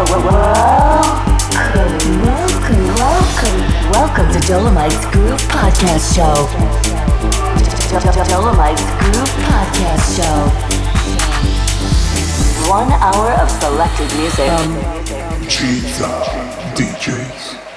Welcome welcome, welcome to Dolomites Groove Podcast Show. Dolomites Groove Podcast Show. One hour of selected music. gizA DJs.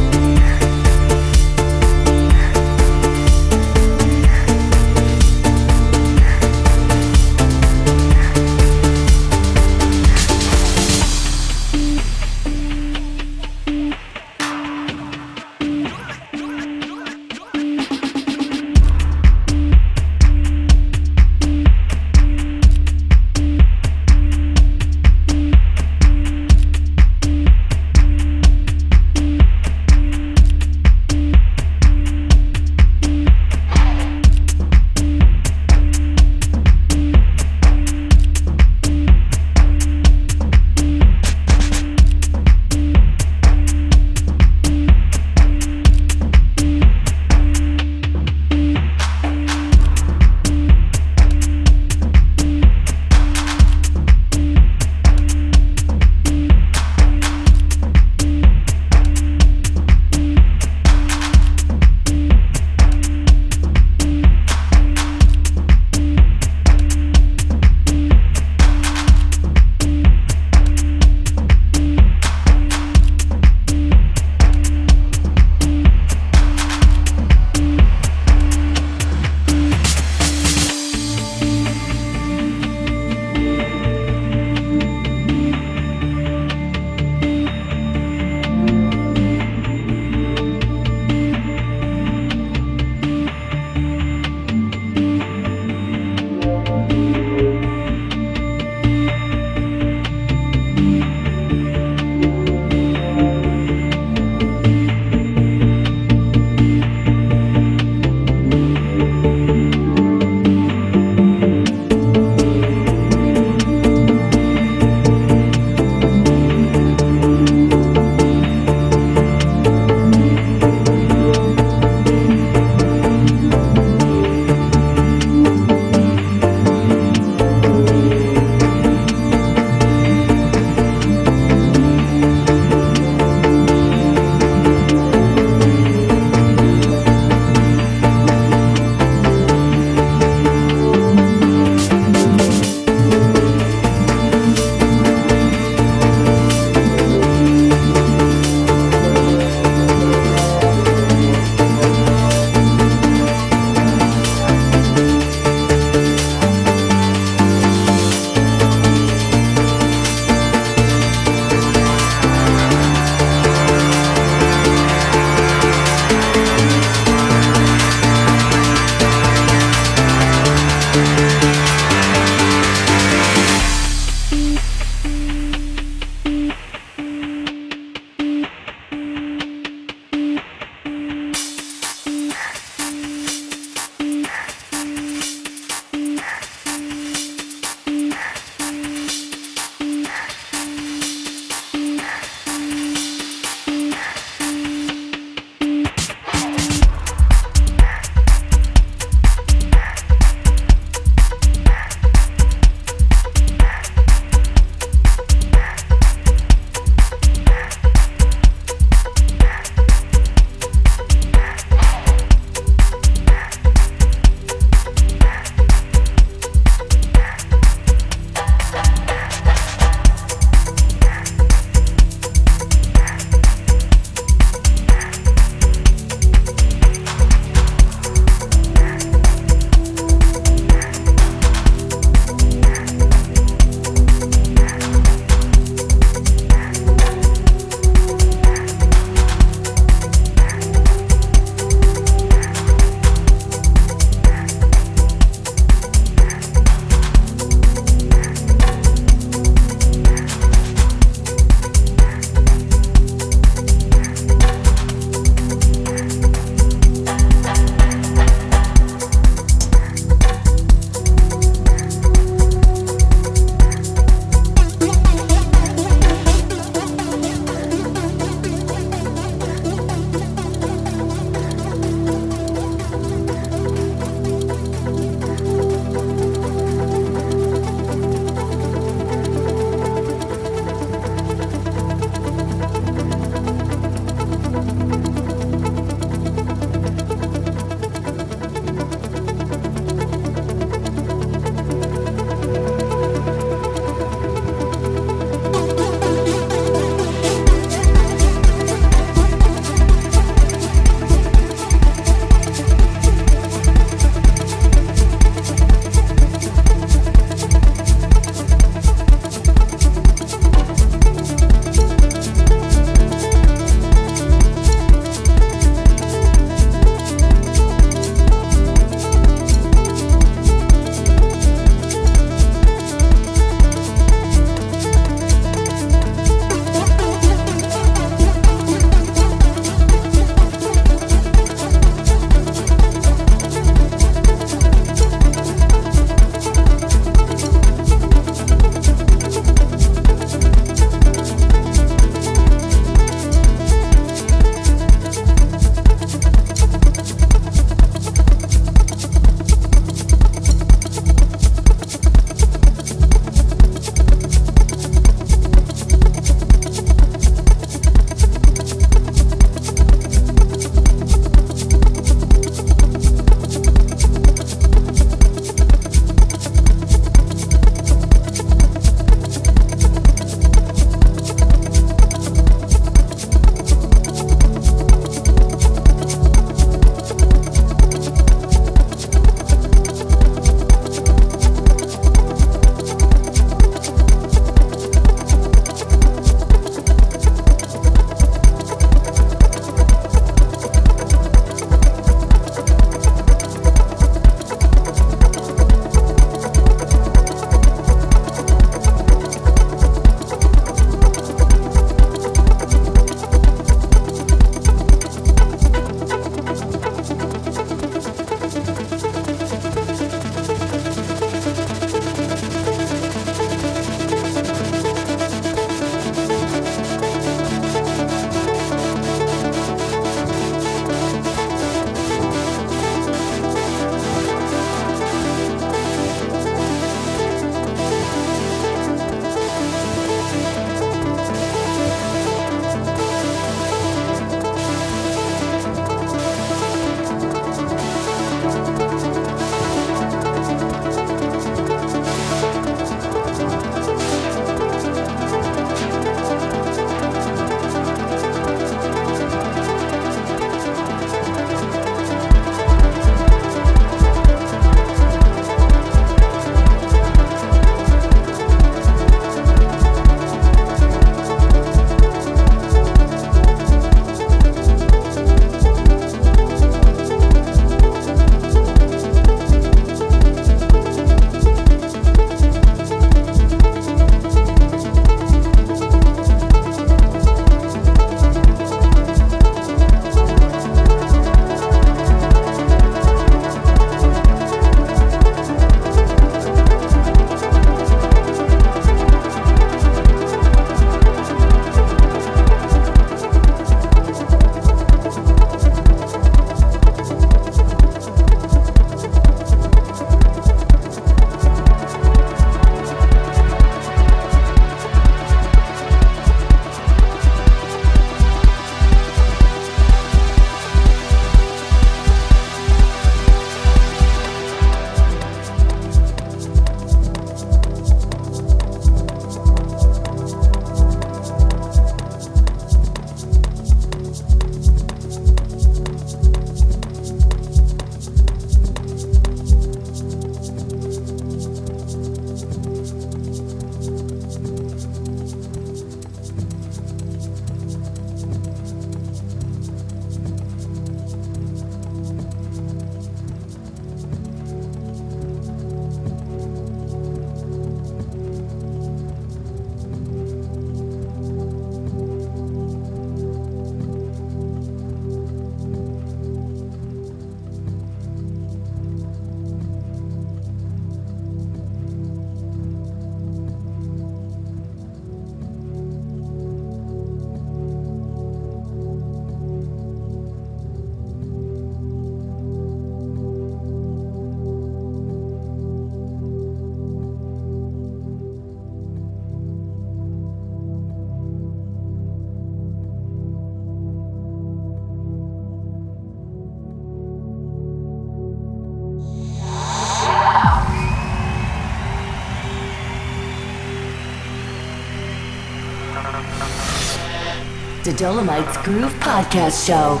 The Dolomites Groove Podcast Show.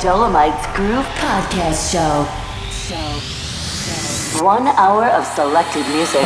Dolomites Groove Podcast Show. One hour of selected music.